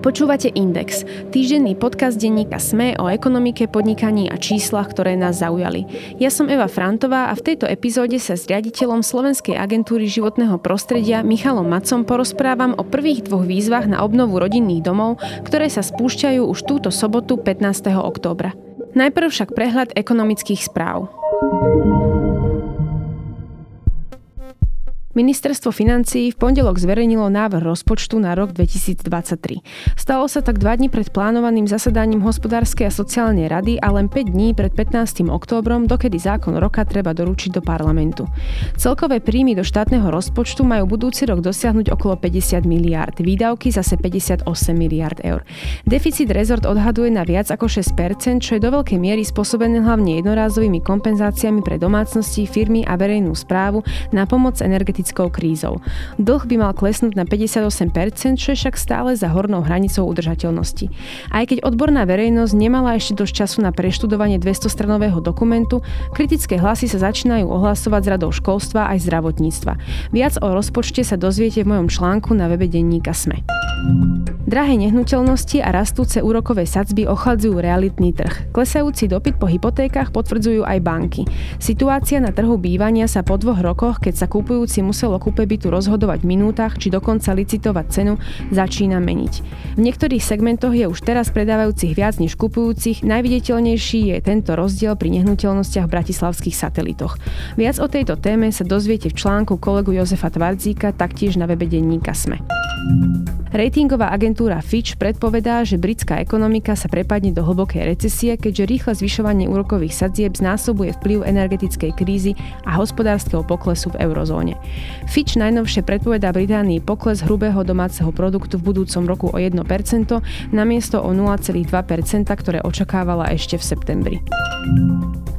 Počúvate Index, týždenný podcast denníka SME o ekonomike, podnikaní a číslach, ktoré nás zaujali. Ja som Eva Frantová a v tejto epizóde sa s riaditeľom Slovenskej agentúry životného prostredia Michalom Macom porozprávam o prvých dvoch výzvach na obnovu rodinných domov, ktoré sa spúšťajú už túto sobotu 15. októbra. Najprv však prehľad ekonomických správ. Ministerstvo financií v pondelok zverejnilo návrh rozpočtu na rok 2023. Stalo sa tak dva dní pred plánovaným zasadaním hospodárskej a sociálnej rady a len 5 dní pred 15. októbrom, dokedy zákon roka treba doručiť do parlamentu. Celkové príjmy do štátneho rozpočtu majú budúci rok dosiahnuť okolo 50 miliárd, výdavky zase 58 miliárd eur. Deficit rezort odhaduje na viac ako 6%, čo je do veľkej miery spôsobené hlavne jednorázovými kompenzáciami pre domácnosti, firmy a verejnú správu na pomoc energetickým energetickou krízou. Dlh by mal klesnúť na 58%, čo je však stále za hornou hranicou udržateľnosti. Aj keď odborná verejnosť nemala ešte dosť času na preštudovanie 200-stranového dokumentu, kritické hlasy sa začínajú ohlasovať z radou školstva aj zdravotníctva. Viac o rozpočte sa dozviete v mojom článku na webe denníka SME. Drahé nehnuteľnosti a rastúce úrokové sadzby ochladzujú realitný trh. Klesajúci dopyt po hypotékach potvrdzujú aj banky. Situácia na trhu bývania sa po dvoch rokoch, keď sa kupujúci musel o kúpe bytu rozhodovať v minútach či dokonca licitovať cenu, začína meniť. V niektorých segmentoch je už teraz predávajúcich viac než kupujúcich, najviditeľnejší je tento rozdiel pri nehnuteľnostiach v bratislavských satelitoch. Viac o tejto téme sa dozviete v článku kolegu Jozefa Tvardzíka, taktiež na webe denníka SME. Ratingová agentúra Fitch predpovedá, že britská ekonomika sa prepadne do hlbokej recesie, keďže rýchle zvyšovanie úrokových sadzieb znásobuje vplyv energetickej krízy a hospodárskeho poklesu v eurozóne. Fitch najnovšie predpovedá Británii pokles hrubého domáceho produktu v budúcom roku o 1% namiesto o 0,2%, ktoré očakávala ešte v septembri.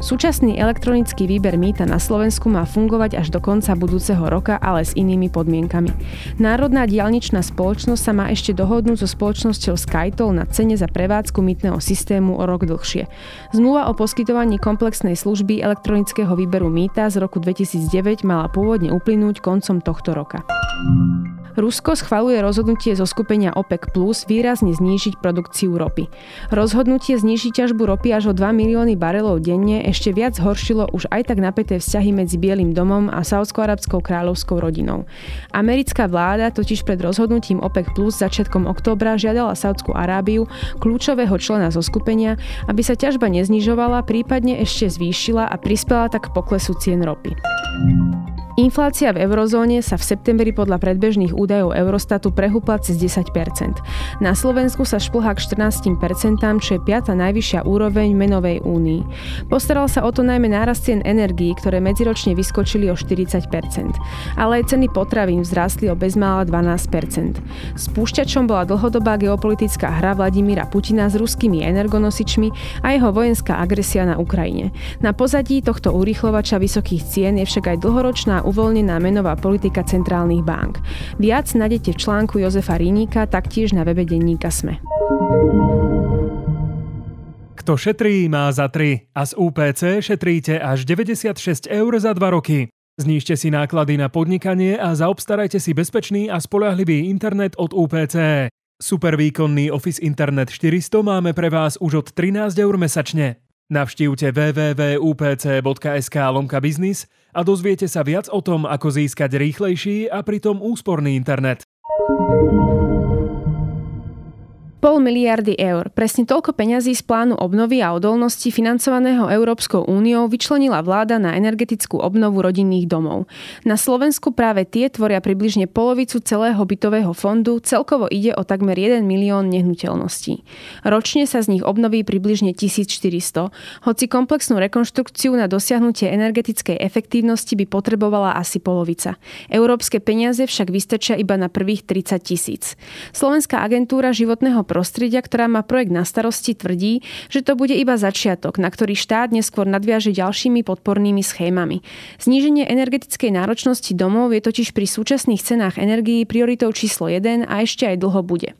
Súčasný elektronický výber mýta na Slovensku má fungovať až do konca budúceho roka, ale s inými podmienkami. Národná dialničná spoločnosť sa má ešte dohodnúť so spoločnosťou Skytol na cene za prevádzku mýtneho systému o rok dlhšie. Zmluva o poskytovaní komplexnej služby elektronického výberu mýta z roku 2009 mala pôvodne uplynúť koncom tohto roka. Rusko schvaluje rozhodnutie zo skupenia OPEC Plus výrazne znížiť produkciu ropy. Rozhodnutie znížiť ťažbu ropy až o 2 milióny barelov denne ešte viac zhoršilo už aj tak napäté vzťahy medzi Bielým domom a saudsko-arabskou kráľovskou rodinou. Americká vláda totiž pred rozhodnutím OPEC Plus začiatkom októbra žiadala Saudskú Arábiu, kľúčového člena zo skupenia, aby sa ťažba neznižovala, prípadne ešte zvýšila a prispela tak k poklesu cien ropy. Inflácia v eurozóne sa v septembri podľa predbežných údajov Eurostatu prehúpla cez 10% Na Slovensku sa šplhá k 14% čo je piata najvyššia úroveň menovej únii. Postaral sa o to najmä nárast cien energií, ktoré medziročne vyskočili o 40% Ale aj ceny potravín vzrástli o bezmála 12% Spúšťačom bola dlhodobá geopolitická hra Vladimíra Putina s ruskými energonosičmi a jeho vojenská agresia na Ukrajine. Na pozadí tohto urýchlovača vysokých cien je však aj dlhoročná uvoľnená menová politika centrálnych bank. Viac nájdete v článku Jozefa Rínika, taktiež na webe denníka SME. Kto šetrí, má za 3 a z UPC šetríte až 96 eur za 2 roky. Znížte si náklady na podnikanie a zaobstarajte si bezpečný a spolahlivý internet od UPC. Super výkonný Office Internet 400 máme pre vás už od 13 eur mesačne. Navštívte www.upc.sk lomka biznis a dozviete sa viac o tom, ako získať rýchlejší a pritom úsporný internet. Pol miliardy eur. Presne toľko peňazí z plánu obnovy a odolnosti financovaného Európskou úniou vyčlenila vláda na energetickú obnovu rodinných domov. Na Slovensku práve tie tvoria približne polovicu celého bytového fondu, celkovo ide o takmer 1 milión nehnuteľností. Ročne sa z nich obnoví približne 1400, hoci komplexnú rekonštrukciu na dosiahnutie energetickej efektívnosti by potrebovala asi polovica. Európske peniaze však vystačia iba na prvých 30 tisíc. Slovenská agentúra životného prostredia, ktorá má projekt na starosti, tvrdí, že to bude iba začiatok, na ktorý štát neskôr nadviaže ďalšími podpornými schémami. Zníženie energetickej náročnosti domov je totiž pri súčasných cenách energií prioritou číslo 1 a ešte aj dlho bude.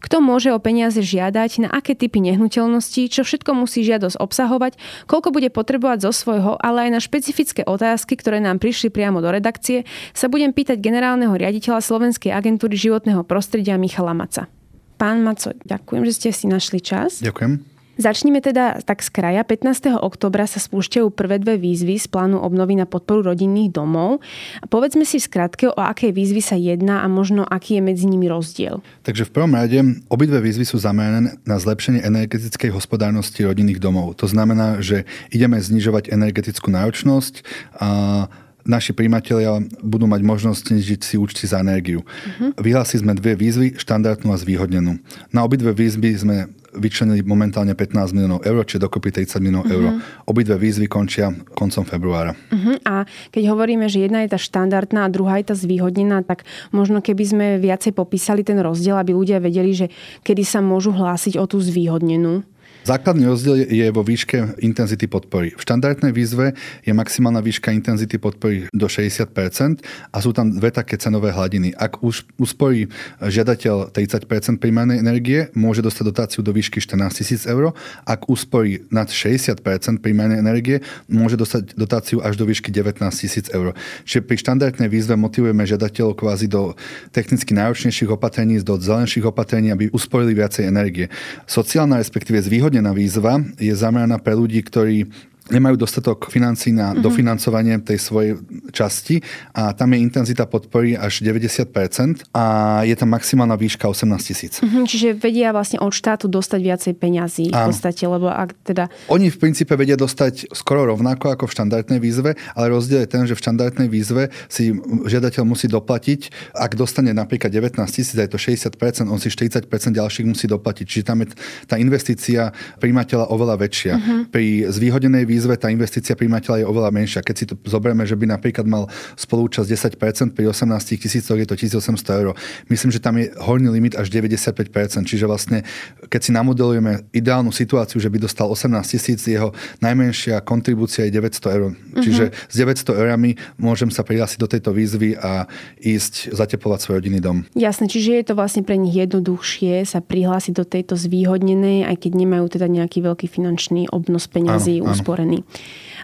Kto môže o peniaze žiadať, na aké typy nehnuteľností, čo všetko musí žiadosť obsahovať, koľko bude potrebovať zo svojho, ale aj na špecifické otázky, ktoré nám prišli priamo do redakcie, sa budem pýtať generálneho riaditeľa Slovenskej agentúry životného prostredia Michala Maca. Pán Maco, ďakujem, že ste si našli čas. Ďakujem. Začneme teda tak z kraja. 15. oktobra sa spúšťajú prvé dve výzvy z plánu obnovy na podporu rodinných domov. Povedzme si skrátke, o aké výzvy sa jedná a možno aký je medzi nimi rozdiel. Takže v prvom rade obidve výzvy sú zamerané na zlepšenie energetickej hospodárnosti rodinných domov. To znamená, že ideme znižovať energetickú náročnosť a naši príjmatelia budú mať možnosť znižiť si účty za energiu. Uh-huh. Vyhlásili sme dve výzvy, štandardnú a zvýhodnenú. Na obidve výzvy sme vyčlenili momentálne 15 miliónov eur, čiže dokopy 30 miliónov uh-huh. eur. Obidve výzvy končia koncom februára. Uh-huh. A keď hovoríme, že jedna je tá štandardná a druhá je tá zvýhodnená, tak možno keby sme viacej popísali ten rozdiel, aby ľudia vedeli, že kedy sa môžu hlásiť o tú zvýhodnenú. Základný rozdiel je vo výške intenzity podpory. V štandardnej výzve je maximálna výška intenzity podpory do 60% a sú tam dve také cenové hladiny. Ak už usporí žiadateľ 30% primárnej energie, môže dostať dotáciu do výšky 14 000 eur. Ak usporí nad 60% primárnej energie, môže dostať dotáciu až do výšky 19 000 eur. Čiže pri štandardnej výzve motivujeme žiadateľov kvázi do technicky náročnejších opatrení, do zelenších opatrení, aby usporili viacej energie. Sociálna, respektíve zvýhodná zvýhodnená výzva je zameraná pre ľudí, ktorí nemajú dostatok financí na uh-huh. dofinancovanie tej svojej časti a tam je intenzita podpory až 90% a je tam maximálna výška 18 tisíc. Uh-huh, čiže vedia vlastne od štátu dostať viacej peňazí v podstate, lebo ak teda... Oni v princípe vedia dostať skoro rovnako ako v štandardnej výzve, ale rozdiel je ten, že v štandardnej výzve si žiadateľ musí doplatiť, ak dostane napríklad 19 tisíc, je to 60%, on si 40% ďalších musí doplatiť. Čiže tam je tá investícia príjmateľa oveľa väčšia. Uh-huh. Pri zvýhodenej výzve výzve tá investícia príjmateľa je oveľa menšia. Keď si to zoberieme, že by napríklad mal spolúčasť 10%, pri 18 tisícoch je to 1800 eur. Myslím, že tam je horný limit až 95%. Čiže vlastne, keď si namodelujeme ideálnu situáciu, že by dostal 18 tisíc, jeho najmenšia kontribúcia je 900 eur. Uh-huh. Čiže s 900 eurami môžem sa prihlásiť do tejto výzvy a ísť zateplovať svoj rodinný dom. Jasné, čiže je to vlastne pre nich jednoduchšie sa prihlásiť do tejto zvýhodnenej, aj keď nemajú teda nejaký veľký finančný obnos peňazí úsporený strany.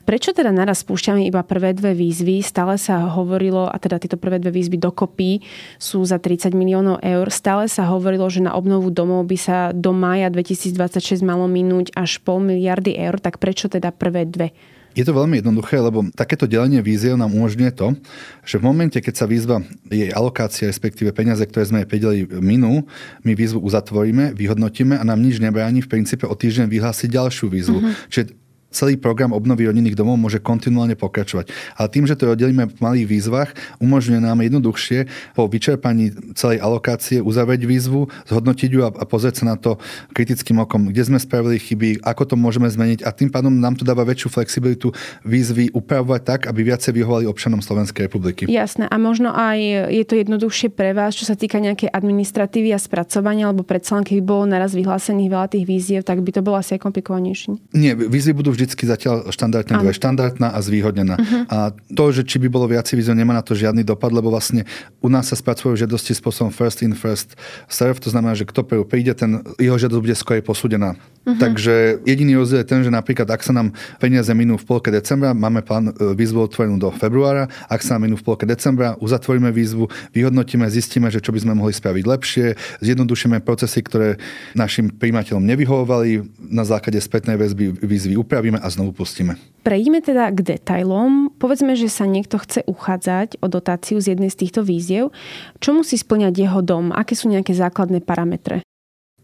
Prečo teda naraz spúšťame iba prvé dve výzvy? Stále sa hovorilo, a teda tieto prvé dve výzvy dokopy sú za 30 miliónov eur, stále sa hovorilo, že na obnovu domov by sa do mája 2026 malo minúť až pol miliardy eur, tak prečo teda prvé dve? Je to veľmi jednoduché, lebo takéto delenie víziev nám umožňuje to, že v momente, keď sa výzva, jej alokácia, respektíve peniaze, ktoré sme jej predeli, minú, my výzvu uzatvoríme, vyhodnotíme a nám nič nebráni v princípe o týždeň vyhlásiť ďalšiu výzvu. Uh-huh. Čiže celý program obnovy rodinných domov môže kontinuálne pokračovať. Ale tým, že to oddelíme v malých výzvach, umožňuje nám jednoduchšie po vyčerpaní celej alokácie uzavrieť výzvu, zhodnotiť ju a, pozrieť sa na to kritickým okom, kde sme spravili chyby, ako to môžeme zmeniť a tým pádom nám to dáva väčšiu flexibilitu výzvy upravovať tak, aby viacej vyhovali občanom Slovenskej republiky. Jasné. A možno aj je to jednoduchšie pre vás, čo sa týka nejakej administratívy a spracovania, alebo predsa len keby bolo naraz vyhlásených veľa tých výziev, tak by to bolo asi aj komplikovanejšie. Nie, výzvy budú vždycky zatiaľ štandardne dve. Štandardná a zvýhodnená. Uh-huh. A to, že či by bolo viac víziov, nemá na to žiadny dopad, lebo vlastne u nás sa spracujú žiadosti spôsobom first in, first serve. To znamená, že kto prvý príde, ten jeho žiadosť bude skôr posúdená. Uh-huh. Takže jediný rozdiel je ten, že napríklad ak sa nám peniaze minú v polke decembra, máme plán e, výzvu otvorenú do februára, ak sa nám minú v polke decembra, uzatvoríme výzvu, vyhodnotíme, zistíme, že čo by sme mohli spraviť lepšie, zjednodušíme procesy, ktoré našim príjimateľom nevyhovovali, na základe spätnej väzby výzvy upravíme a znovu pustíme. Prejdeme teda k detailom. Povedzme, že sa niekto chce uchádzať o dotáciu z jednej z týchto víziev. Čo musí splňať jeho dom? Aké sú nejaké základné parametre?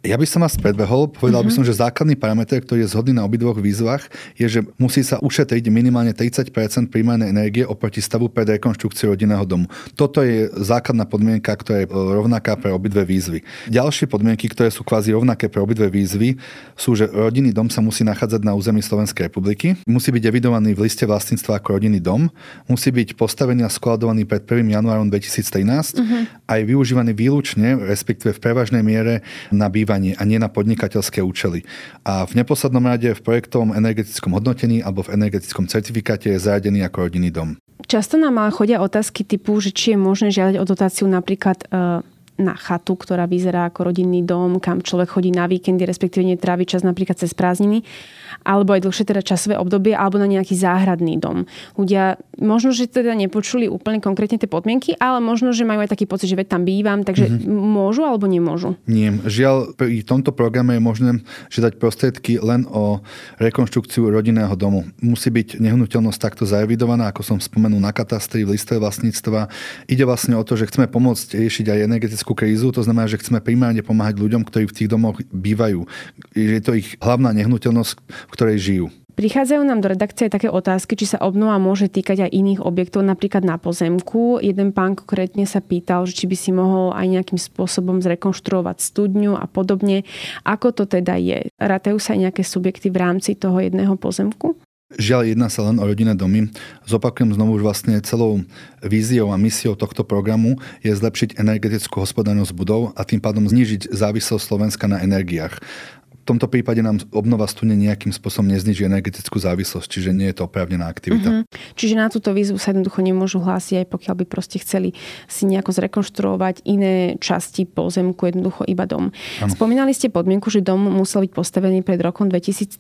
Ja by som vás predbehol, povedal uh-huh. by mhm. som, že základný parameter, ktorý je zhodný na obidvoch výzvach, je, že musí sa ušetriť minimálne 30% primárnej energie oproti stavu pred rekonštrukciou rodinného domu. Toto je základná podmienka, ktorá je e, rovnaká pre obidve výzvy. Ďalšie podmienky, ktoré sú kvázi rovnaké pre obidve výzvy, sú, že rodinný dom sa musí nachádzať na území Slovenskej republiky, musí byť evidovaný v liste vlastníctva ako rodinný dom, musí byť postavený a skladovaný pred 1. januárom 2013 uh-huh. a je využívaný výlučne, respektíve v prevažnej miere na bývanie bývanie a nie na podnikateľské účely. A v neposlednom rade v projektovom energetickom hodnotení alebo v energetickom certifikáte je zaradený ako rodinný dom. Často nám chodia otázky typu, že či je možné žiadať o dotáciu napríklad e, na chatu, ktorá vyzerá ako rodinný dom, kam človek chodí na víkendy, respektíve netrávi čas napríklad cez prázdniny, alebo aj dlhšie teda časové obdobie, alebo na nejaký záhradný dom. Ľudia možno, že teda nepočuli úplne konkrétne tie podmienky, ale možno, že majú aj taký pocit, že veď tam bývam, takže mm-hmm. môžu alebo nemôžu? Nie. Žiaľ, pri tomto programe je možné žiadať prostriedky len o rekonštrukciu rodinného domu. Musí byť nehnuteľnosť takto zaevidovaná, ako som spomenul na katastri, v liste vlastníctva. Ide vlastne o to, že chceme pomôcť riešiť aj energetickú krízu, to znamená, že chceme primárne pomáhať ľuďom, ktorí v tých domoch bývajú. Je to ich hlavná nehnuteľnosť, v ktorej žijú. Prichádzajú nám do redakcie také otázky, či sa obnova môže týkať aj iných objektov, napríklad na pozemku. Jeden pán konkrétne sa pýtal, či by si mohol aj nejakým spôsobom zrekonštruovať studňu a podobne. Ako to teda je? Rátajú sa aj nejaké subjekty v rámci toho jedného pozemku? Žiaľ, jedná sa len o rodinné domy. Zopakujem znovu, už vlastne celou víziou a misiou tohto programu je zlepšiť energetickú hospodárnosť budov a tým pádom znížiť závislosť Slovenska na energiách v tomto prípade nám obnova studne nejakým spôsobom nezniží energetickú závislosť, čiže nie je to oprávnená aktivita. Mm-hmm. Čiže na túto výzvu sa jednoducho nemôžu hlásiť, aj pokiaľ by proste chceli si nejako zrekonštruovať iné časti pozemku, jednoducho iba dom. Ano. Spomínali ste podmienku, že dom musel byť postavený pred rokom 2013.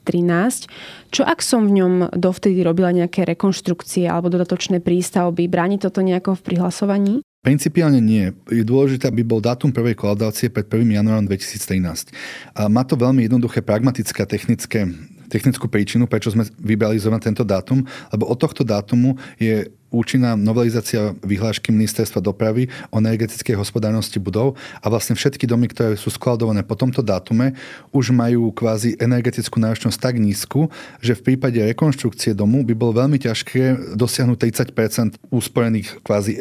Čo ak som v ňom dovtedy robila nejaké rekonštrukcie alebo dodatočné prístavby? Bráni toto nejako v prihlasovaní? Principiálne nie. Je dôležité, aby bol dátum prvej kolaudácie pred 1. januárom 2013. A má to veľmi jednoduché pragmatické a technické technickú príčinu, prečo sme vybrali zrovna tento dátum, lebo od tohto dátumu je účinná novelizácia vyhlášky Ministerstva dopravy o energetickej hospodárnosti budov a vlastne všetky domy, ktoré sú skladované po tomto dátume, už majú kvázi energetickú náročnosť tak nízku, že v prípade rekonštrukcie domu by bolo veľmi ťažké dosiahnuť 30% úsporených kvázi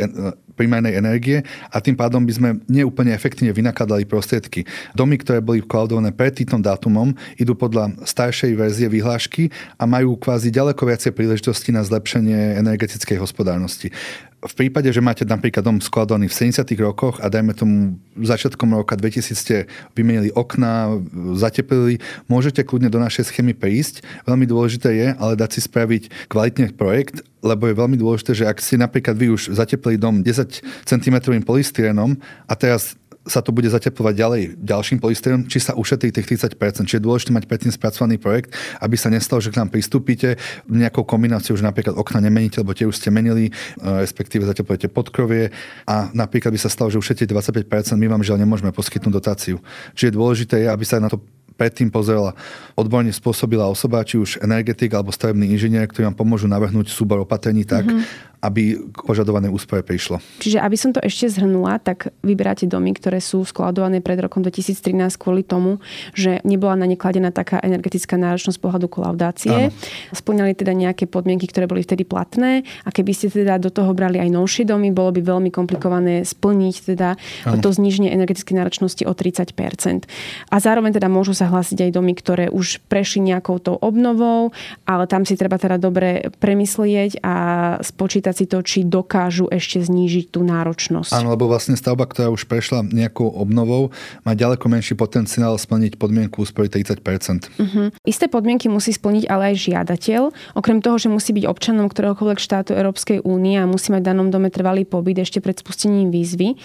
primárnej energie a tým pádom by sme neúplne efektívne vynakladali prostriedky. Domy, ktoré boli klaudované pred týmto dátumom, idú podľa staršej verzie vyhlášky a majú kvázi ďaleko viacej príležitosti na zlepšenie energetickej hospodárnosti v prípade, že máte napríklad dom skladovaný v 70. rokoch a dajme tomu začiatkom roka 2000 ste vymenili okná, zateplili, môžete kľudne do našej schémy prísť. Veľmi dôležité je ale dať si spraviť kvalitný projekt, lebo je veľmi dôležité, že ak si napríklad vy už zateplili dom 10 cm polystyrenom a teraz sa to bude zateplovať ďalej ďalším polystyrenom, či sa ušetrí tých 30%. Čiže je dôležité mať predtým spracovaný projekt, aby sa nestalo, že k nám pristúpite nejakou kombináciou, že napríklad okna nemeníte, lebo tie už ste menili, e, respektíve zateplujete podkrovie a napríklad by sa stalo, že ušetríte 25%, my vám žiaľ nemôžeme poskytnúť dotáciu. Čiže dôležité je, aby sa na to predtým pozrela odborne spôsobila osoba, či už energetik alebo stavebný inžinier, ktorí vám pomôžu navrhnúť súbor opatrení tak, mm-hmm aby k požadovanej úspore prišlo. Čiže aby som to ešte zhrnula, tak vyberáte domy, ktoré sú skladované pred rokom 2013 kvôli tomu, že nebola na ne kladená taká energetická náročnosť pohľadu kolaudácie. Splňali teda nejaké podmienky, ktoré boli vtedy platné a keby ste teda do toho brali aj novšie domy, bolo by veľmi komplikované splniť teda ano. to zniženie energetickej náročnosti o 30% A zároveň teda môžu sa hlásiť aj domy, ktoré už prešli nejakou tou obnovou, ale tam si treba teda dobre premyslieť a spočítať spýtať si to, či dokážu ešte znížiť tú náročnosť. Áno, lebo vlastne stavba, ktorá už prešla nejakou obnovou, má ďaleko menší potenciál splniť podmienku úspory 30 uh-huh. Isté podmienky musí splniť ale aj žiadateľ. Okrem toho, že musí byť občanom ktoréhokoľvek štátu Európskej únie a musí mať v danom dome trvalý pobyt ešte pred spustením výzvy,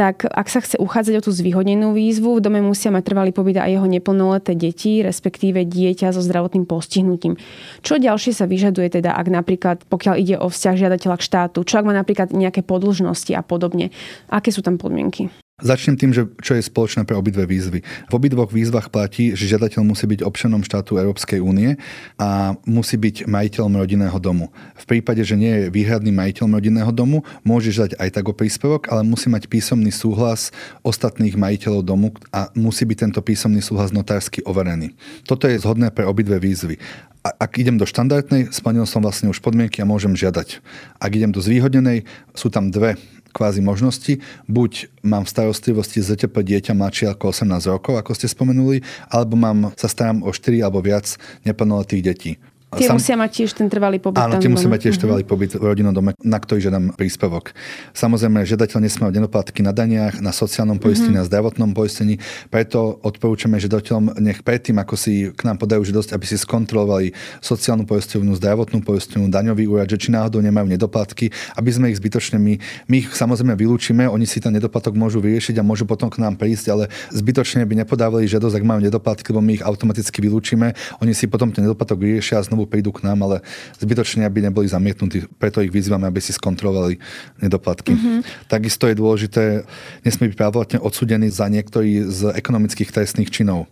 tak ak sa chce uchádzať o tú zvýhodnenú výzvu, v dome musia mať trvalý pobyt aj jeho neplnoleté deti, respektíve dieťa so zdravotným postihnutím. Čo ďalšie sa vyžaduje teda, ak napríklad, pokiaľ ide o vzťah žiadateľa k štátu, čo ak má napríklad nejaké podlžnosti a podobne, aké sú tam podmienky? Začnem tým, že čo je spoločné pre obidve výzvy. V obidvoch výzvach platí, že žiadateľ musí byť občanom štátu Európskej únie a musí byť majiteľom rodinného domu. V prípade, že nie je výhradným majiteľom rodinného domu, môže žiadať aj tak o príspevok, ale musí mať písomný súhlas ostatných majiteľov domu a musí byť tento písomný súhlas notársky overený. Toto je zhodné pre obidve výzvy ak idem do štandardnej, splnil som vlastne už podmienky a môžem žiadať. Ak idem do zvýhodnenej, sú tam dve kvázi možnosti. Buď mám v starostlivosti ZTP dieťa mladšie ako 18 rokov, ako ste spomenuli, alebo mám, sa starám o 4 alebo viac neplnoletých detí. Tie Sam... musia mať tiež ten trvalý pobyt. Áno, tie musia mať tiež uh-huh. trvalý pobyt v rodinnom dome, na ktorý žiadam príspevok. Samozrejme, žiadateľ nesmie mať nedoplatky na daniach, na sociálnom poistení, uh-huh. na zdravotnom poistení. Preto odporúčame žiadateľom, nech predtým, ako si k nám podajú žiadosť, aby si skontrolovali sociálnu poistovnú, zdravotnú poistovnú, daňový úrad, že či náhodou nemajú nedoplatky, aby sme ich zbytočne my, my ich samozrejme vylúčime, oni si ten nedoplatok môžu vyriešiť a môžu potom k nám prísť, ale zbytočne by nepodávali žiadosť, ak majú nedoplatky, lebo my ich automaticky vylúčime. Oni si potom ten nedoplatok vyriešia a znovu znovu prídu k nám, ale zbytočne, aby neboli zamietnutí. Preto ich vyzývame, aby si skontrolovali nedoplatky. Mm-hmm. Takisto je dôležité, nesmie byť právoplatne odsudený za niektorý z ekonomických trestných činov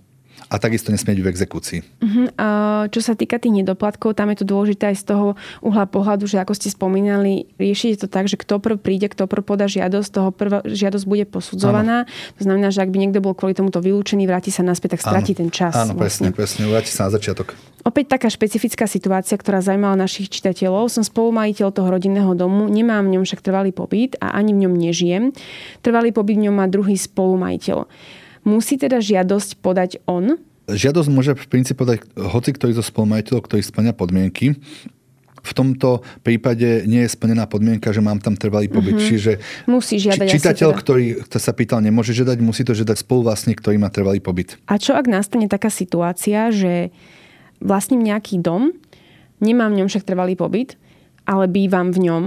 a takisto nesmie byť v exekúcii. Uh-huh. Čo sa týka tých nedoplatkov, tam je to dôležité aj z toho uhla pohľadu, že ako ste spomínali, riešite to tak, že kto prv príde, kto prv podá žiadosť, toho prvá žiadosť bude posudzovaná. Áno. To znamená, že ak by niekto bol kvôli tomuto vylúčený, vráti sa naspäť, tak stratí ten čas. Áno, vlastne. presne, presne, vráti sa na začiatok. Opäť taká špecifická situácia, ktorá zaujímala našich čitateľov. Som spolumajiteľ toho rodinného domu, nemám v ňom však trvalý pobyt a ani v ňom nežijem. Trvalý pobyt v ňom má druhý spolumajiteľ. Musí teda žiadosť podať on? Žiadosť môže v princípe podať hoci ktorý zo spolumajiteľov, ktorý splňa podmienky. V tomto prípade nie je splnená podmienka, že mám tam trvalý pobyt. Mm-hmm. Čiže musí žiadať či, čitateľ, teda. ktorý kto sa pýtal, nemôže žiadať, musí to žiadať spoluvlastník, ktorý má trvalý pobyt. A čo ak nastane taká situácia, že vlastním nejaký dom, nemám v ňom však trvalý pobyt, ale bývam v ňom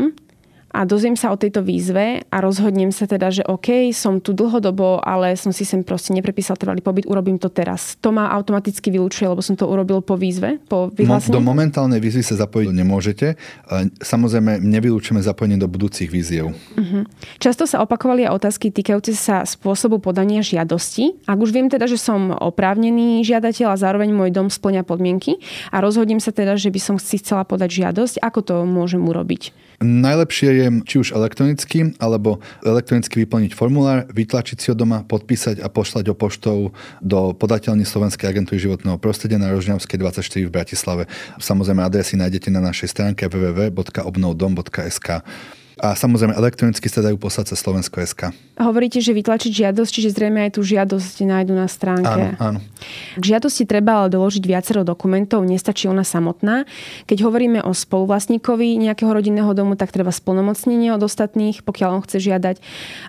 a dozviem sa o tejto výzve a rozhodnem sa teda, že OK, som tu dlhodobo, ale som si sem proste neprepísal trvalý pobyt, urobím to teraz. To ma automaticky vylúčuje, lebo som to urobil po výzve, po vyhlásení? Do momentálnej výzvy sa zapojiť nemôžete. Samozrejme, nevylúčime zapojenie do budúcich výziev. Uh-huh. Často sa opakovali aj otázky týkajúce sa spôsobu podania žiadosti. Ak už viem teda, že som oprávnený žiadateľ a zároveň môj dom splňa podmienky a rozhodnem sa teda, že by som si chcela podať žiadosť, ako to môžem urobiť? Najlepšie je či už elektronicky, alebo elektronicky vyplniť formulár, vytlačiť si ho doma, podpísať a pošlať ho poštou do podateľní Slovenskej agentúry životného prostredia na Rožňavskej 24 v Bratislave. Samozrejme adresy nájdete na našej stránke www.obnovdom.sk a samozrejme elektronicky sa dajú poslať cez Slovensko.sk. Hovoríte, že vytlačiť žiadosť, čiže zrejme aj tú žiadosť nájdu na stránke. Áno, áno. K žiadosti treba ale doložiť viacero dokumentov, nestačí ona samotná. Keď hovoríme o spoluvlastníkovi nejakého rodinného domu, tak treba splnomocnenie od ostatných, pokiaľ on chce žiadať.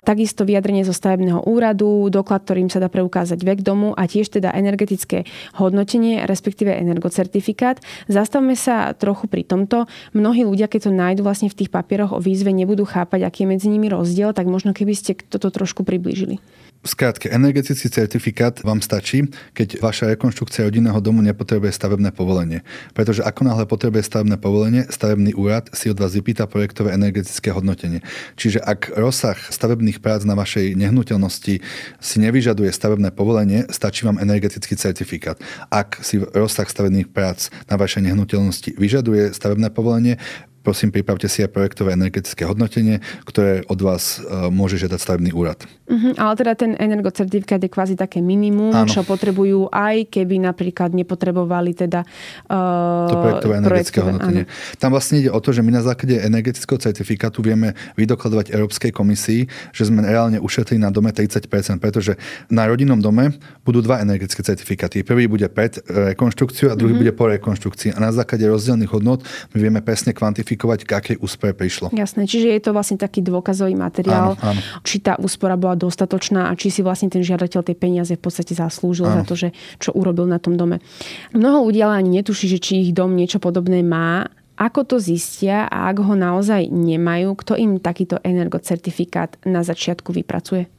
Takisto vyjadrenie zo stavebného úradu, doklad, ktorým sa dá preukázať vek domu a tiež teda energetické hodnotenie, respektíve energocertifikát. Zastavme sa trochu pri tomto. Mnohí ľudia, keď to nájdu vlastne v tých papieroch o výzve, nebudú chápať, aký je medzi nimi rozdiel, tak možno keby ste toto trošku priblížili. Skrátke, energetický certifikát vám stačí, keď vaša rekonštrukcia rodinného domu nepotrebuje stavebné povolenie. Pretože ako náhle potrebuje stavebné povolenie, stavebný úrad si od vás vypýta projektové energetické hodnotenie. Čiže ak rozsah stavebných prác na vašej nehnuteľnosti si nevyžaduje stavebné povolenie, stačí vám energetický certifikát. Ak si rozsah stavebných prác na vašej nehnuteľnosti vyžaduje stavebné povolenie, prosím, pripravte si aj projektové energetické hodnotenie, ktoré od vás e, môže žiadať stavebný úrad. Uh-huh, ale teda ten energocertifikát je kvázi také minimum, Áno. čo potrebujú aj keby napríklad nepotrebovali teda uh, to projektové energetické hodnotenie. Áno. Tam vlastne ide o to, že my na základe energetického certifikátu vieme vydokladovať Európskej komisii, že sme reálne ušetrili na dome 30%, pretože na rodinnom dome budú dva energetické certifikáty. Prvý bude pred rekonštrukciou a druhý uh-huh. bude po rekonštrukcii. A na základe rozdielných hodnot my vieme presne kvantifikovať k akej úspore prišlo. Jasné, čiže je to vlastne taký dôkazový materiál, áno, áno. či tá úspora bola dostatočná a či si vlastne ten žiadateľ tej peniaze v podstate zaslúžil áno. za to, že čo urobil na tom dome. Mnoho ľudí ale ani netuší, že či ich dom niečo podobné má ako to zistia a ak ho naozaj nemajú, kto im takýto energocertifikát na začiatku vypracuje?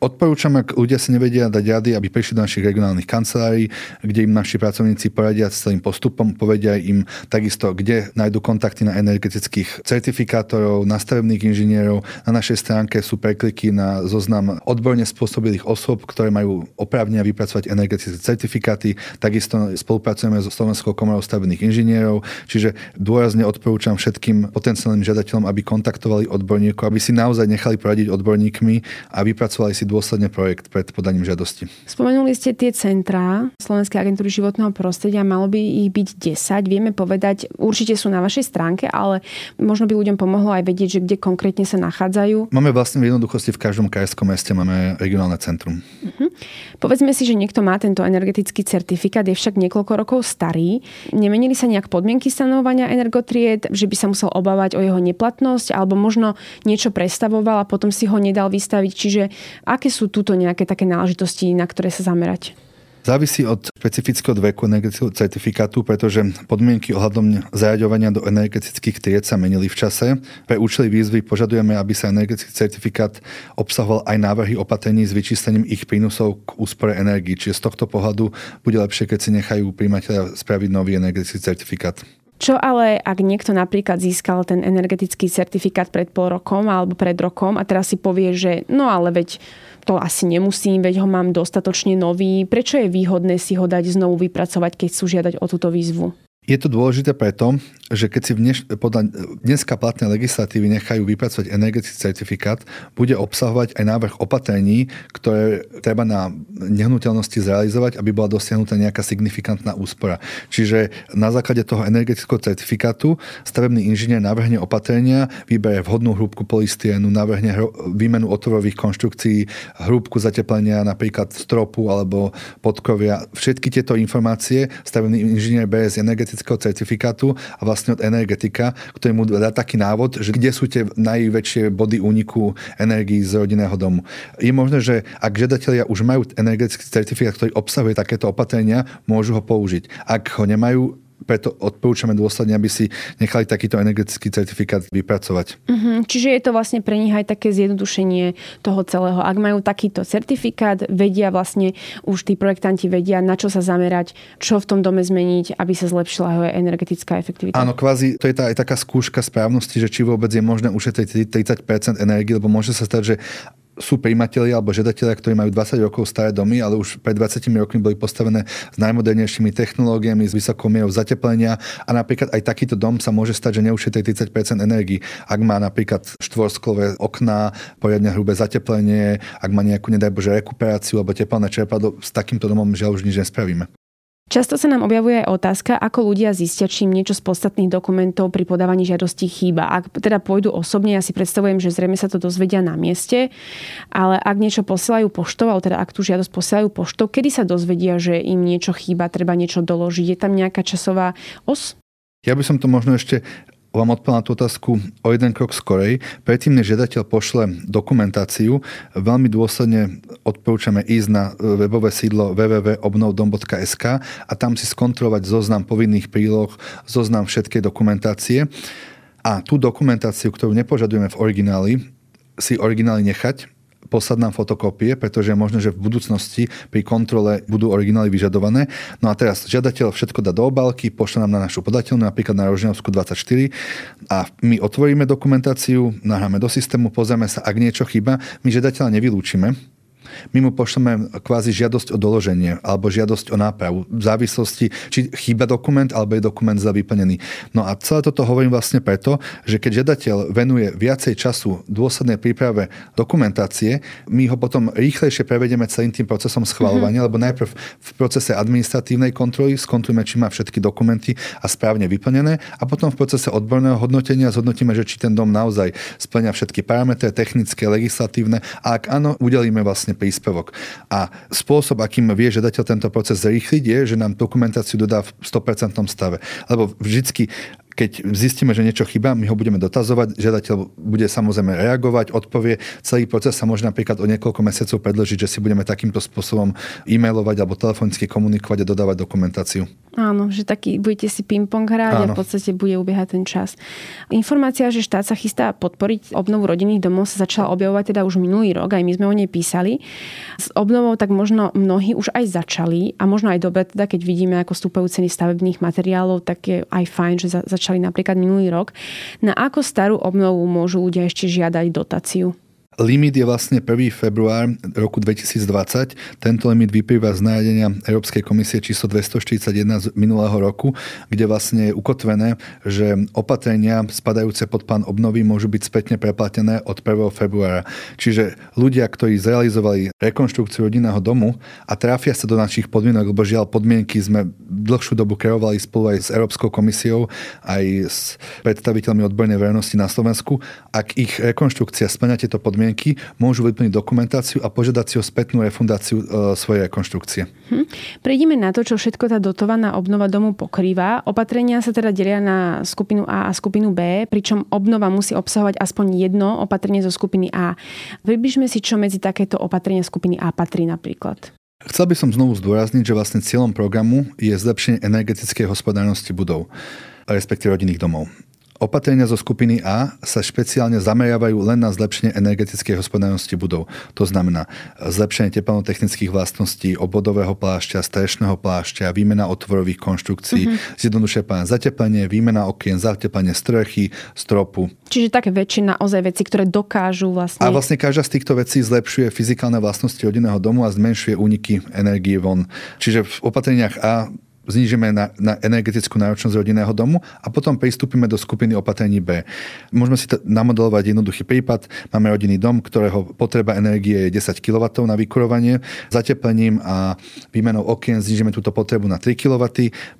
Odporúčam, ak ľudia si nevedia dať rady, aby prišli do našich regionálnych kancelárií, kde im naši pracovníci poradia s celým postupom, povedia im takisto, kde nájdu kontakty na energetických certifikátorov, na stavebných inžinierov. Na našej stránke sú prekliky na zoznam odborne spôsobilých osôb, ktoré majú oprávnenia vypracovať energetické certifikáty. Takisto spolupracujeme so Slovenskou komorou stavebných inžinierov, čiže dôrazne odporúčam všetkým potenciálnym žiadateľom, aby kontaktovali odborníkov, aby si naozaj nechali poradiť odborníkmi a vypracovali si dôsledne projekt pred podaním žiadosti. Spomenuli ste tie centrá Slovenskej agentúry životného prostredia, malo by ich byť 10. Vieme povedať, určite sú na vašej stránke, ale možno by ľuďom pomohlo aj vedieť, že kde konkrétne sa nachádzajú. Máme vlastne v jednoduchosti v každom krajskom meste máme regionálne centrum. Uh-huh. Povedzme si, že niekto má tento energetický certifikát, je však niekoľko rokov starý. Nemenili sa nejak podmienky stanovania energotried, že by sa musel obávať o jeho neplatnosť, alebo možno niečo prestavoval a potom si ho nedal vystaviť. Čiže aké sú túto nejaké také náležitosti, na ktoré sa zamerať? Závisí od špecifického veku energetického certifikátu, pretože podmienky ohľadom zaraďovania do energetických tried sa menili v čase. Pre účely výzvy požadujeme, aby sa energetický certifikát obsahoval aj návrhy opatrení s vyčíslením ich prínosov k úspore energii. Čiže z tohto pohľadu bude lepšie, keď si nechajú príjmateľa spraviť nový energetický certifikát. Čo ale, ak niekto napríklad získal ten energetický certifikát pred pol rokom alebo pred rokom a teraz si povie, že no ale veď to asi nemusím, veď ho mám dostatočne nový. Prečo je výhodné si ho dať znovu vypracovať, keď chcú žiadať o túto výzvu? Je to dôležité preto, že keď si dneš, podľa dneska platné legislatívy nechajú vypracovať energetický certifikát, bude obsahovať aj návrh opatrení, ktoré treba na nehnuteľnosti zrealizovať, aby bola dosiahnutá nejaká signifikantná úspora. Čiže na základe toho energetického certifikátu stavebný inžinier navrhne opatrenia, vyberie vhodnú hrúbku polystienu, navrhne výmenu otvorových konštrukcií, hrúbku zateplenia napríklad stropu alebo podkovia. Všetky tieto informácie stavebný inžinier berie z energetického certifikátu a vlastne od energetika, ktorý mu dá taký návod, že kde sú tie najväčšie body úniku energii z rodinného domu. Je možné, že ak žiadatelia už majú energetický certifikát, ktorý obsahuje takéto opatrenia, môžu ho použiť. Ak ho nemajú, preto odporúčame dôsledne, aby si nechali takýto energetický certifikát vypracovať. Uh-huh. Čiže je to vlastne pre nich aj také zjednodušenie toho celého. Ak majú takýto certifikát, vedia vlastne, už tí projektanti vedia, na čo sa zamerať, čo v tom dome zmeniť, aby sa zlepšila jeho energetická efektivita. Áno, kvázi to je tá, aj taká skúška správnosti, že či vôbec je možné ušetriť 30% energie, lebo môže sa stať, že sú príjimatelia alebo žiadatelia, ktorí majú 20 rokov staré domy, ale už pred 20 rokmi boli postavené s najmodernejšími technológiami, s vysokou mierou zateplenia a napríklad aj takýto dom sa môže stať, že neušetrí 30% energii. Ak má napríklad štvorsklové okná, poriadne hrubé zateplenie, ak má nejakú, nedaj Bože, rekuperáciu alebo teplné čerpadlo, s takýmto domom žiaľ už nič nespravíme. Často sa nám objavuje aj otázka, ako ľudia zistia, či im niečo z podstatných dokumentov pri podávaní žiadosti chýba. Ak teda pôjdu osobne, ja si predstavujem, že zrejme sa to dozvedia na mieste, ale ak niečo posielajú poštou, alebo teda ak tú žiadosť posielajú poštou, kedy sa dozvedia, že im niečo chýba, treba niečo doložiť? Je tam nejaká časová os? Ja by som to možno ešte vám odpovedal na tú otázku o jeden krok skorej. Predtým, než žiadateľ pošle dokumentáciu, veľmi dôsledne odporúčame ísť na webové sídlo www.obnovdom.sk a tam si skontrolovať zoznam povinných príloh, zoznam všetkej dokumentácie. A tú dokumentáciu, ktorú nepožadujeme v origináli, si originály nechať poslať nám fotokópie, pretože je možné, že v budúcnosti pri kontrole budú originály vyžadované. No a teraz žiadateľ všetko dá do obálky, pošle nám na našu podateľnú, napríklad na Rožinovsku 24 a my otvoríme dokumentáciu, nahráme do systému, pozrieme sa, ak niečo chyba, my žiadateľa nevylúčime, my mu pošleme kvázi žiadosť o doloženie alebo žiadosť o nápravu v závislosti, či chýba dokument alebo je dokument za vyplnený. No a celé toto hovorím vlastne preto, že keď žiadateľ venuje viacej času dôslednej príprave dokumentácie, my ho potom rýchlejšie prevedieme celým tým procesom schvalovania, mm-hmm. lebo najprv v procese administratívnej kontroly skontrolujeme, či má všetky dokumenty a správne vyplnené a potom v procese odborného hodnotenia zhodnotíme, že či ten dom naozaj splňa všetky parametre technické, legislatívne a ak áno, udelíme vlastne príspevok. A spôsob, akým vie žiadateľ tento proces zrýchliť, je, že nám dokumentáciu dodá v 100% stave. Lebo vždycky keď zistíme, že niečo chýba, my ho budeme dotazovať, žiadateľ bude samozrejme reagovať, odpovie. Celý proces sa môže napríklad o niekoľko mesiacov predložiť, že si budeme takýmto spôsobom e-mailovať alebo telefonicky komunikovať a dodávať dokumentáciu. Áno, že taký budete si ping-pong hrať Áno. a v podstate bude ubiehať ten čas. Informácia, že štát sa chystá podporiť obnovu rodinných domov sa začala objavovať teda už minulý rok, aj my sme o nej písali. S obnovou tak možno mnohí už aj začali a možno aj dobre teda, keď vidíme, ako stúpajú ceny stavebných materiálov, tak je aj fajn, že za, začali napríklad minulý rok. Na ako starú obnovu môžu ľudia ešte žiadať dotáciu? Limit je vlastne 1. február roku 2020. Tento limit vyplýva z nariadenia Európskej komisie číslo 241 z minulého roku, kde vlastne je ukotvené, že opatrenia spadajúce pod plán obnovy môžu byť spätne preplatené od 1. februára. Čiže ľudia, ktorí zrealizovali rekonštrukciu rodinného domu a trafia sa do našich podmienok, lebo žiaľ podmienky sme dlhšiu dobu kreovali spolu aj s Európskou komisiou, aj s predstaviteľmi odbornej verejnosti na Slovensku, ak ich rekonštrukcia splňa tieto podmienky, podmienky, môžu vyplniť dokumentáciu a požiadať si o spätnú refundáciu e, svojej rekonštrukcie. Hm. Prejdeme na to, čo všetko tá dotovaná obnova domu pokrýva. Opatrenia sa teda delia na skupinu A a skupinu B, pričom obnova musí obsahovať aspoň jedno opatrenie zo skupiny A. Približme si, čo medzi takéto opatrenia skupiny A patrí napríklad. Chcel by som znovu zdôrazniť, že vlastne cieľom programu je zlepšenie energetickej hospodárnosti budov, respektíve rodinných domov. Opatrenia zo skupiny A sa špeciálne zameriavajú len na zlepšenie energetickej hospodárnosti budov. To znamená zlepšenie teplnotechnických vlastností obvodového plášťa, strešného plášťa, výmena otvorových konštrukcií, mm-hmm. zjednodušenie zateplenie, výmena okien, zateplenie strechy, stropu. Čiže také väčšina ozaj veci, ktoré dokážu vlastne... A vlastne každá z týchto vecí zlepšuje fyzikálne vlastnosti rodinného domu a zmenšuje úniky energie von. Čiže v opatreniach A znížime na, na energetickú náročnosť rodinného domu a potom pristúpime do skupiny opatrení B. Môžeme si to namodelovať jednoduchý prípad. Máme rodinný dom, ktorého potreba energie je 10 kW na vykurovanie. Zateplením a výmenou okien znížime túto potrebu na 3 kW.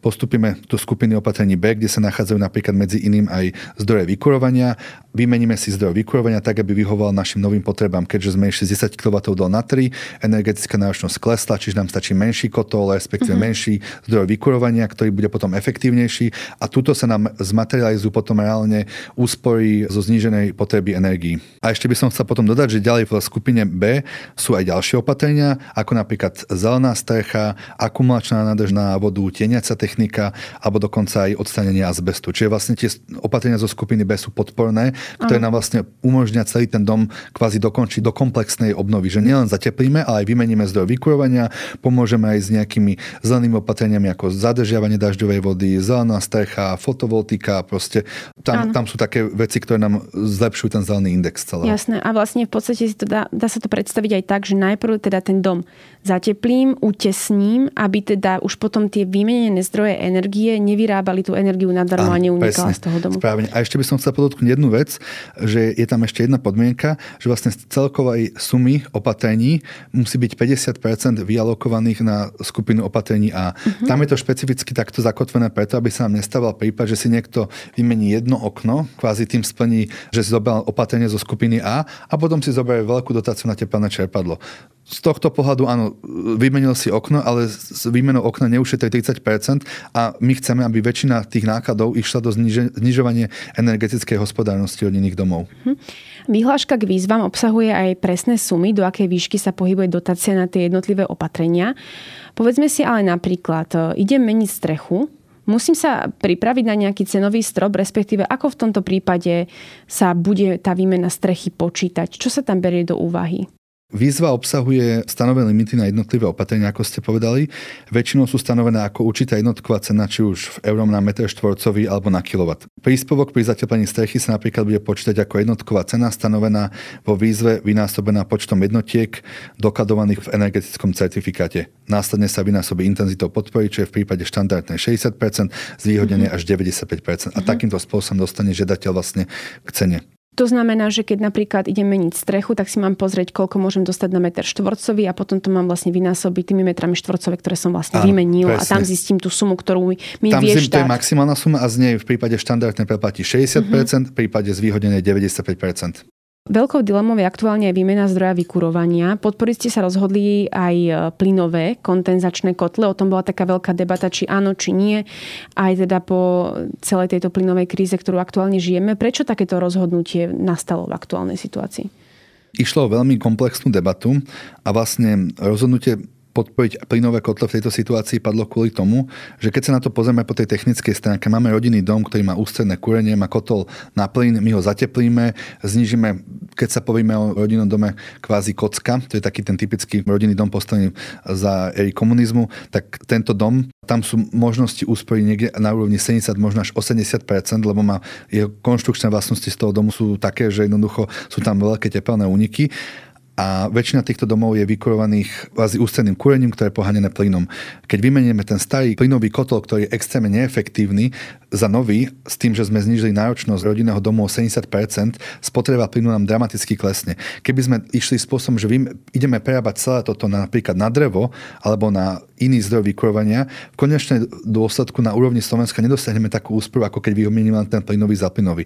Postupíme do skupiny opatrení B, kde sa nachádzajú napríklad medzi iným aj zdroje vykurovania. Vymeníme si zdroj vykurovania tak, aby vyhovoval našim novým potrebám, keďže sme išli z 10 kW do na 3, energetická náročnosť klesla, čiže nám stačí menší kotol, respektíve uh-huh. menší zdroj vykurovania, ktorý bude potom efektívnejší a tuto sa nám zmaterializujú potom reálne úspory zo zníženej potreby energii. A ešte by som chcel potom dodať, že ďalej v skupine B sú aj ďalšie opatrenia, ako napríklad zelená strecha, akumulačná nádrž na vodu, tieniaca technika alebo dokonca aj odstranenie azbestu. Čiže vlastne tie opatrenia zo skupiny B sú podporné, ktoré nám vlastne umožňa celý ten dom kvázi dokončiť do komplexnej obnovy. Že nielen zateplíme, ale aj vymeníme zdroj vykurovania, pomôžeme aj s nejakými zelenými opatreniami ako zadržiavanie dažďovej vody, zelená strecha, fotovoltika, proste tam, tam sú také veci, ktoré nám zlepšujú ten zelený index celého. Jasné. A vlastne v podstate si to dá, dá sa to predstaviť aj tak, že najprv teda ten dom zateplím, utesním, aby teda už potom tie vymenené zdroje energie nevyrábali tú energiu nadarmo a neunikala z toho domu. Správne. A ešte by som chcel podotknúť jednu vec, že je tam ešte jedna podmienka, že vlastne z celkovej sumy opatrení musí byť 50% vyalokovaných na skupinu opatrení A. Uh-huh. Tam je to špecificky takto zakotvené preto, aby sa nám nestával prípad, že si niekto vymení jedno okno, kvázi tým splní, že si zobral opatrenie zo skupiny A a potom si zoberie veľkú dotáciu na teplné čerpadlo. Z tohto pohľadu áno, vymenil si okno, ale s výmenou okna neušetrí 30% a my chceme, aby väčšina tých nákladov išla do znižovania energetickej hospodárnosti rodinných domov. Hm. Vyhláška k výzvam obsahuje aj presné sumy, do akej výšky sa pohybuje dotácia na tie jednotlivé opatrenia. Povedzme si ale napríklad, e, idem meniť strechu, musím sa pripraviť na nejaký cenový strop, respektíve ako v tomto prípade sa bude tá výmena strechy počítať, čo sa tam berie do úvahy? Výzva obsahuje stanovené limity na jednotlivé opatrenia, ako ste povedali. Väčšinou sú stanovené ako určitá jednotková cena, či už v eurom na meter štvorcový alebo na kilowatt. Príspevok pri zateplení strechy sa napríklad bude počítať ako jednotková cena stanovená vo výzve vynásobená počtom jednotiek dokladovaných v energetickom certifikáte. Následne sa vynásobí intenzitou podpory, čo je v prípade štandardnej 60%, zvýhodnené mm-hmm. až 95%. A mm-hmm. takýmto spôsobom dostane žiadateľ vlastne k cene. To znamená, že keď napríklad idem meniť strechu, tak si mám pozrieť, koľko môžem dostať na meter štvorcový a potom to mám vlastne vynásobiť tými metrami štvorcové, ktoré som vlastne Áno, vymenil presne. a tam zistím tú sumu, ktorú mi, mi tam vie štát. To je maximálna suma a z nej v prípade štandardnej preplatí 60%, mm-hmm. v prípade zvýhodnenej 95%. Veľkou dilemou je aktuálne aj výmena zdroja vykurovania. Podpori ste sa rozhodli aj e, plynové kondenzačné kotle. O tom bola taká veľká debata, či áno, či nie. Aj teda po celej tejto plynovej kríze, ktorú aktuálne žijeme. Prečo takéto rozhodnutie nastalo v aktuálnej situácii? Išlo o veľmi komplexnú debatu a vlastne rozhodnutie podporiť plynové kotle v tejto situácii padlo kvôli tomu, že keď sa na to pozrieme po tej technickej stránke, máme rodinný dom, ktorý má ústredné kúrenie, má kotol na plyn, my ho zateplíme, znižíme, keď sa povieme o rodinnom dome kvázi kocka, to je taký ten typický rodinný dom postavený za éry komunizmu, tak tento dom, tam sú možnosti úspory niekde na úrovni 70, možno až 80%, lebo má jeho konštrukčné vlastnosti z toho domu sú také, že jednoducho sú tam veľké tepelné úniky a väčšina týchto domov je vykurovaných kvázi ústredným kúrením, ktoré je pohánené plynom. Keď vymenieme ten starý plynový kotol, ktorý je extrémne neefektívny, za nový, s tým, že sme znižili náročnosť rodinného domu o 70%, spotreba plynu nám dramaticky klesne. Keby sme išli spôsobom, že ideme prerábať celé toto na, napríklad na drevo alebo na iný zdroj vykurovania, v konečnej dôsledku na úrovni Slovenska nedosiahneme takú úsporu, ako keď vymeníme len ten plynový za plynový.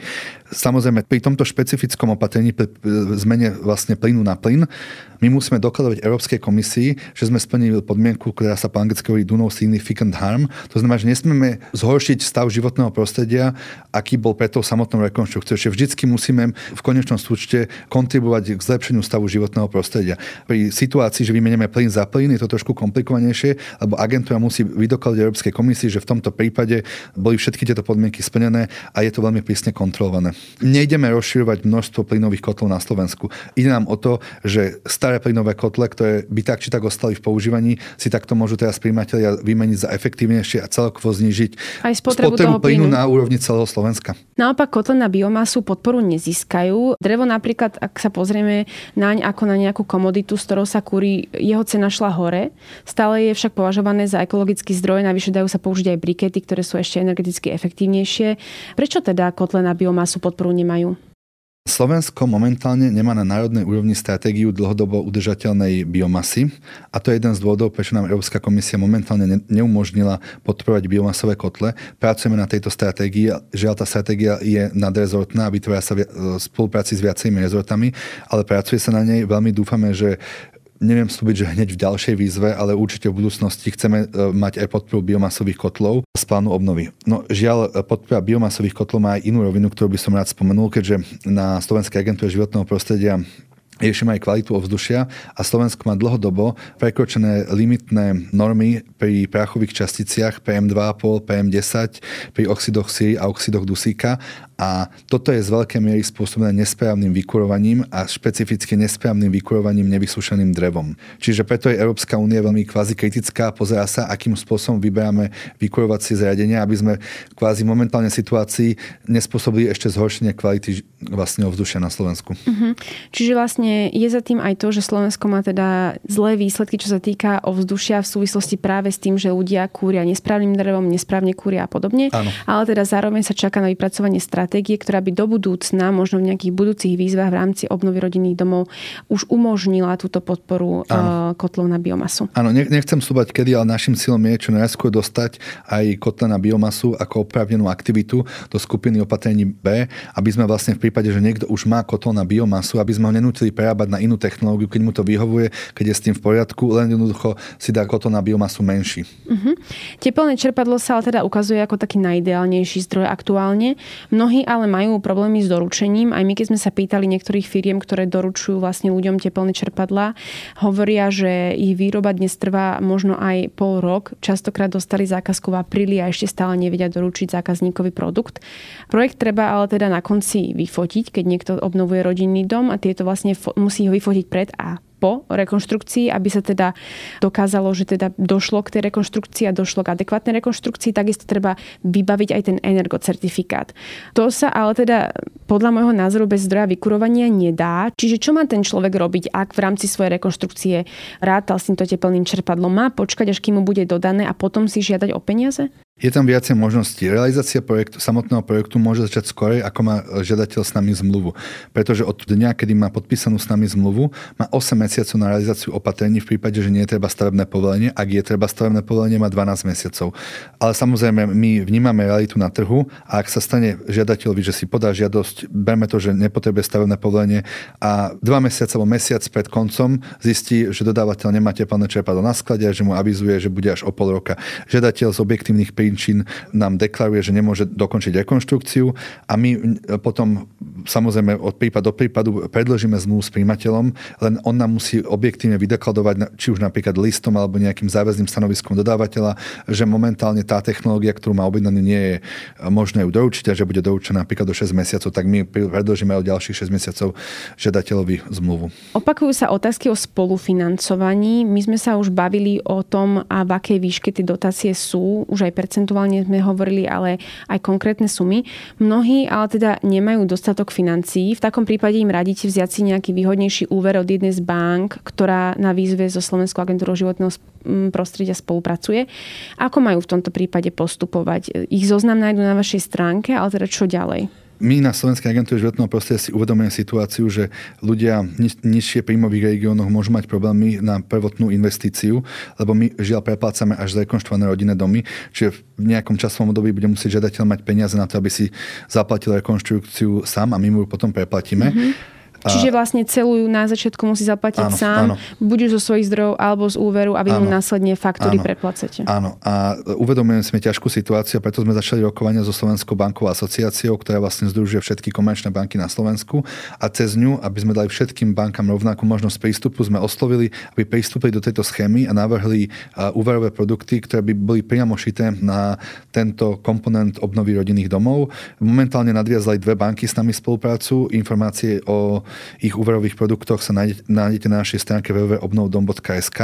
Samozrejme, pri tomto špecifickom opatrení, pri zmene vlastne plynu na plyn, my musíme dokladovať Európskej komisii, že sme splnili podmienku, ktorá sa po anglicky hovorí do no significant harm. To znamená, že nesmieme zhoršiť stav životného prostredia, aký bol pre tou samotnou rekonštrukciou. Čiže vždycky musíme v konečnom súčte kontribuovať k zlepšeniu stavu životného prostredia. Pri situácii, že vymenieme plyn za plyn, je to trošku komplikovanejšie, lebo agentúra musí vydokladať Európskej komisii, že v tomto prípade boli všetky tieto podmienky splnené a je to veľmi prísne kontrolované. Nejdeme rozširovať množstvo plynových kotlov na Slovensku. Ide nám o to, že staré plynové kotle, ktoré by tak či tak ostali v používaní, si takto môžu teraz príjmatelia vymeniť za efektívnejšie a celkovo znižiť Aj spotrebu, spotrebu plynu na úrovni celého Slovenska. Naopak kotle na biomasu podporu nezískajú. Drevo napríklad, ak sa pozrieme naň ako na nejakú komoditu, s ktorou sa kúri, jeho cena šla hore. Stále je však považované za ekologický zdroj, navyše dajú sa použiť aj brikety, ktoré sú ešte energeticky efektívnejšie. Prečo teda kotle na biomasu podporu nemajú? Slovensko momentálne nemá na národnej úrovni stratégiu dlhodobo udržateľnej biomasy a to je jeden z dôvodov, prečo nám Európska komisia momentálne neumožnila podporovať biomasové kotle. Pracujeme na tejto stratégii, žiaľ tá stratégia je nadrezortná vytvára sa v spolupráci s viacerými rezortami, ale pracuje sa na nej. Veľmi dúfame, že neviem slúbiť, že hneď v ďalšej výzve, ale určite v budúcnosti chceme e, mať aj podporu biomasových kotlov z plánu obnovy. No žiaľ, podpora biomasových kotlov má aj inú rovinu, ktorú by som rád spomenul, keďže na Slovenskej agentúre životného prostredia riešime aj kvalitu ovzdušia a Slovensko má dlhodobo prekročené limitné normy pri prachových časticiach PM2,5, PM10, pri oxidoch síry a oxidoch dusíka a toto je z veľkej miery spôsobené nesprávnym vykurovaním a špecificky nesprávnym vykurovaním nevysušeným drevom. Čiže preto je Európska únia veľmi kvázi kritická a pozerá sa, akým spôsobom vyberáme vykurovacie zariadenia, aby sme kvázi momentálne situácii nespôsobili ešte zhoršenie kvality vlastne ovzdušia na Slovensku. Uh-huh. Čiže vlastne je za tým aj to, že Slovensko má teda zlé výsledky, čo sa týka ovzdušia v súvislosti práve s tým, že ľudia kúria nesprávnym drevom, nesprávne kúria a podobne. Áno. Ale teda zároveň sa čaká na vypracovanie stratégie stratégie, ktorá by do budúcna, možno v nejakých budúcich výzvach v rámci obnovy rodinných domov už umožnila túto podporu Áno. Eh, kotlov na biomasu. Áno, nechcem slúbať kedy, ale našim cieľom je čo najskôr dostať aj kotle na biomasu ako oprávnenú aktivitu do skupiny opatrení B, aby sme vlastne v prípade, že niekto už má kotol na biomasu, aby sme ho nenútili prerábať na inú technológiu, keď mu to vyhovuje, keď je s tým v poriadku, len jednoducho si dá kotol na biomasu menší. Uh-huh. Tepelné čerpadlo sa ale teda ukazuje ako taký najideálnejší zdroj aktuálne. Mnohí Mnohí ale majú problémy s doručením. Aj my, keď sme sa pýtali niektorých firiem, ktoré doručujú vlastne ľuďom teplné čerpadlá, hovoria, že ich výroba dnes trvá možno aj pol rok. Častokrát dostali zákazku v apríli a ešte stále nevedia doručiť zákazníkový produkt. Projekt treba ale teda na konci vyfotiť, keď niekto obnovuje rodinný dom a tieto vlastne musí ho vyfotiť pred a po rekonštrukcii, aby sa teda dokázalo, že teda došlo k tej rekonštrukcii a došlo k adekvátnej rekonštrukcii, takisto treba vybaviť aj ten energocertifikát. To sa ale teda podľa môjho názoru bez zdroja vykurovania nedá. Čiže čo má ten človek robiť, ak v rámci svojej rekonštrukcie rátal s týmto teplným čerpadlom? Má počkať, až kým mu bude dodané a potom si žiadať o peniaze? Je tam viacej možností. Realizácia projektu, samotného projektu môže začať skorej, ako má žiadateľ s nami zmluvu. Pretože od dňa, kedy má podpísanú s nami zmluvu, má 8 mesiacov na realizáciu opatrení v prípade, že nie je treba stavebné povolenie. Ak je treba stavebné povolenie, má 12 mesiacov. Ale samozrejme, my vnímame realitu na trhu a ak sa stane žiadateľovi, že si podá žiadosť, berme to, že nepotrebuje stavebné povolenie a dva mesiace alebo mesiac pred koncom zistí, že dodávateľ nemá teplné čerpadlo na sklade a že mu avizuje, že bude až o pol roka. Žiadateľ z objektívnych príčin nám deklaruje, že nemôže dokončiť rekonštrukciu a my potom samozrejme od prípadu do prípadu predložíme zmluvu s príjimateľom, len on nám musí objektívne vydekladovať, či už napríklad listom alebo nejakým záväzným stanoviskom dodávateľa, že momentálne tá technológia, ktorú má objednanú, nie je možné ju doručiť a že bude doručená napríklad do 6 mesiacov, tak my predložíme o ďalších 6 mesiacov žiadateľovi zmluvu. Opakujú sa otázky o spolufinancovaní. My sme sa už bavili o tom, a v akej výške tie dotácie sú. Už aj percentuálne sme hovorili, ale aj konkrétne sumy. Mnohí ale teda nemajú dostatok financií. V takom prípade im radíte vziať si nejaký výhodnejší úver od jednej z bank, ktorá na výzve so Slovenskou agentúrou životného prostredia spolupracuje. Ako majú v tomto prípade postupovať? Ich zoznam nájdu na vašej stránke, ale teda čo ďalej? My na Slovenskej agentúre životného prostredia si uvedomujeme situáciu, že ľudia v nižšie príjmových regiónoch môžu mať problémy na prvotnú investíciu, lebo my žiaľ preplácame až zrekonštruované rodinné domy, čiže v nejakom časovom období bude musieť žiadateľ mať peniaze na to, aby si zaplatil rekonštrukciu sám a my mu ju potom preplatíme. Mm-hmm. Čiže vlastne celú na začiatku musí zaplatiť áno, sám, áno. buď zo svojich zdrojov alebo z úveru a vy mu následne faktúry áno, preplacete. Áno. A uvedomujeme si ťažkú situáciu, preto sme začali rokovania so Slovenskou bankovou asociáciou, ktorá vlastne združuje všetky komerčné banky na Slovensku a cez ňu, aby sme dali všetkým bankám rovnakú možnosť prístupu, sme oslovili, aby pristúpili do tejto schémy a navrhli úverové produkty, ktoré by boli priamo šité na tento komponent obnovy rodinných domov. Momentálne nadviazali dve banky s nami spoluprácu. Informácie o ich úverových produktoch sa nájdete, nájdete na našej stránke www.obnovdom.sk.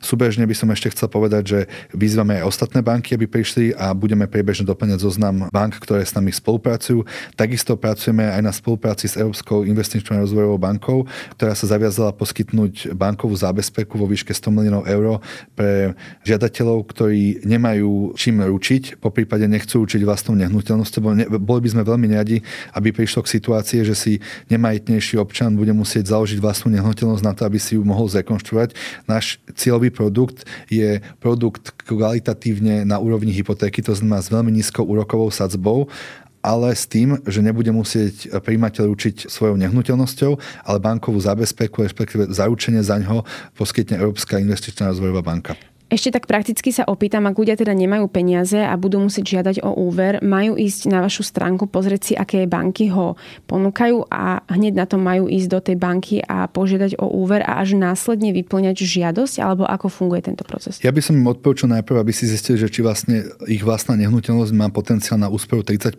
Súbežne by som ešte chcel povedať, že vyzvame aj ostatné banky, aby prišli a budeme priebežne doplňať zoznam bank, ktoré s nami spolupracujú. Takisto pracujeme aj na spolupráci s Európskou investičnou rozvojovou bankou, ktorá sa zaviazala poskytnť bankovú zábezpeku vo výške 100 miliónov eur pre žiadateľov, ktorí nemajú čím ručiť, po prípade nechcú ručiť vlastnou nehnuteľnosťou. Boli by sme veľmi neradi, aby prišlo k situácii, že si nemajetnejší občan bude musieť založiť vlastnú nehnuteľnosť na to, aby si ju mohol zrekonštruovať. Náš cieľový produkt je produkt kvalitatívne na úrovni hypotéky, to znamená s veľmi nízkou úrokovou sadzbou ale s tým, že nebude musieť príjimateľ učiť svojou nehnuteľnosťou, ale bankovú zabezpeku, respektíve zaručenie za ňo poskytne Európska investičná rozvojová banka. Ešte tak prakticky sa opýtam, ak ľudia teda nemajú peniaze a budú musieť žiadať o úver, majú ísť na vašu stránku, pozrieť si, aké banky ho ponúkajú a hneď na to majú ísť do tej banky a požiadať o úver a až následne vyplňať žiadosť, alebo ako funguje tento proces? Ja by som im odporučil najprv, aby si zistili, že či vlastne ich vlastná nehnuteľnosť má potenciál na úsporu 30%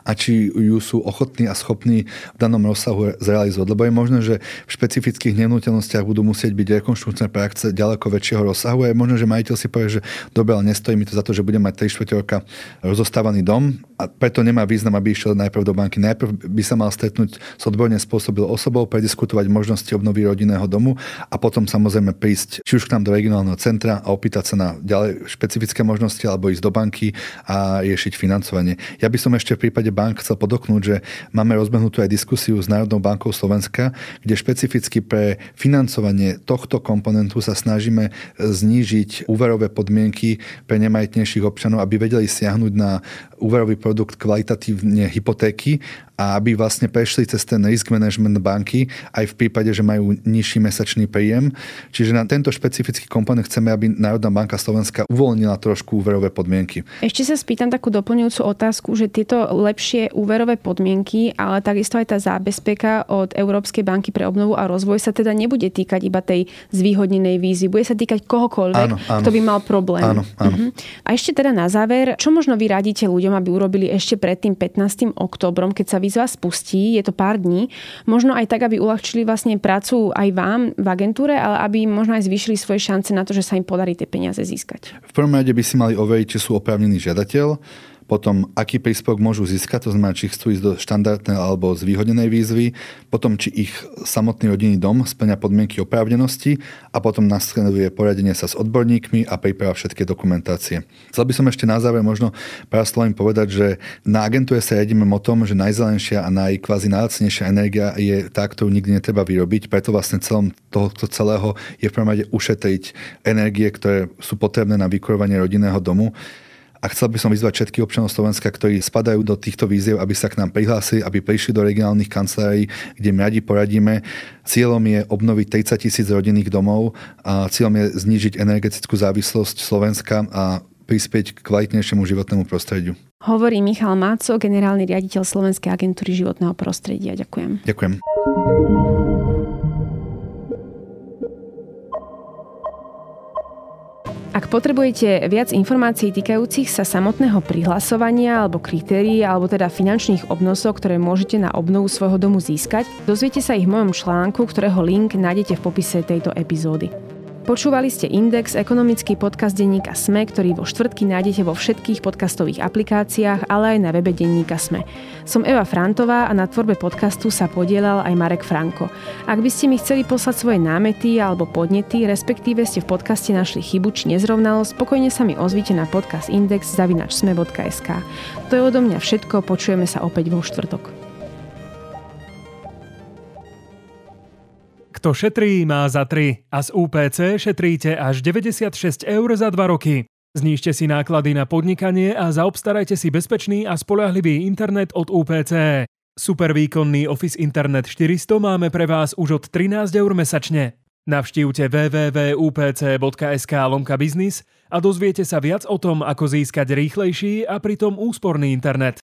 a či ju sú ochotní a schopní v danom rozsahu zrealizovať. Lebo je možné, že v špecifických nehnuteľnostiach budú musieť byť rekonštrukčné práce ďaleko väčšieho rozsahu. Je možné, možno, že majiteľ si povie, že dobre, ale nestojí mi to za to, že budem mať 3 čtvrte roka rozostávaný dom a preto nemá význam, aby išiel najprv do banky. Najprv by sa mal stretnúť s odborne spôsobil osobou, prediskutovať možnosti obnovy rodinného domu a potom samozrejme prísť či už k nám do regionálneho centra a opýtať sa na ďalej špecifické možnosti alebo ísť do banky a riešiť financovanie. Ja by som ešte v prípade bank chcel podoknúť, že máme rozbehnutú aj diskusiu s Národnou bankou Slovenska, kde špecificky pre financovanie tohto komponentu sa snažíme znížiť zlepšiť úverové podmienky pre nemajetnejších občanov, aby vedeli siahnuť na úverový produkt kvalitatívne hypotéky a aby vlastne prešli cez ten risk management banky aj v prípade, že majú nižší mesačný príjem. Čiže na tento špecifický komponent chceme, aby Národná banka Slovenska uvoľnila trošku úverové podmienky. Ešte sa spýtam takú doplňujúcu otázku, že tieto lepšie úverové podmienky, ale takisto aj tá zábezpeka od Európskej banky pre obnovu a rozvoj sa teda nebude týkať iba tej zvýhodnenej vízy. Bude sa týkať kohokoľvek, áno, áno. kto by mal problém. Áno, áno. Uh-huh. A ešte teda na záver, čo možno vy radíte ľuďom, aby urobili ešte pred tým 15. oktobrom, keď sa výzva spustí, je to pár dní, možno aj tak, aby uľahčili vlastne prácu aj vám v agentúre, ale aby možno aj zvýšili svoje šance na to, že sa im podarí tie peniaze získať. V prvom rade by si mali overiť, či sú oprávnený žiadateľ, potom aký príspevok môžu získať, to znamená, či chcú ísť do štandardnej alebo zvýhodnenej výzvy, potom či ich samotný rodinný dom splňa podmienky oprávnenosti a potom nasleduje poradenie sa s odborníkmi a príprava všetky dokumentácie. Chcel by som ešte na záver možno pár slovím povedať, že na agentúre sa jedíme o tom, že najzelenšia a najkvázi najlacnejšia energia je tá, ktorú nikdy netreba vyrobiť, preto vlastne celom tohoto celého je v prvom rade ušetriť energie, ktoré sú potrebné na vykurovanie rodinného domu a chcel by som vyzvať všetkých občanov Slovenska, ktorí spadajú do týchto víziev, aby sa k nám prihlásili, aby prišli do regionálnych kancelárií, kde my radi poradíme. Cieľom je obnoviť 30 tisíc rodinných domov a cieľom je znížiť energetickú závislosť Slovenska a prispieť k kvalitnejšiemu životnému prostrediu. Hovorí Michal Máco, generálny riaditeľ Slovenskej agentúry životného prostredia. Ďakujem. Ďakujem. Ak potrebujete viac informácií týkajúcich sa samotného prihlasovania alebo kritérií alebo teda finančných obnosov, ktoré môžete na obnovu svojho domu získať, dozviete sa ich v mojom článku, ktorého link nájdete v popise tejto epizódy. Počúvali ste Index, ekonomický podcast denníka SME, ktorý vo štvrtky nájdete vo všetkých podcastových aplikáciách, ale aj na webe denníka SME. Som Eva Frantová a na tvorbe podcastu sa podielal aj Marek Franko. Ak by ste mi chceli poslať svoje námety alebo podnety, respektíve ste v podcaste našli chybu či nezrovnalosť, spokojne sa mi ozvite na podcast index zavinačsme.sk. To je odo mňa všetko, počujeme sa opäť vo štvrtok. Kto šetrí, má za 3 a z UPC šetríte až 96 eur za 2 roky. Znížte si náklady na podnikanie a zaobstarajte si bezpečný a spolahlivý internet od UPC. Super výkonný Office Internet 400 máme pre vás už od 13 eur mesačne. Navštívte www.upc.sk lomka biznis a dozviete sa viac o tom, ako získať rýchlejší a pritom úsporný internet.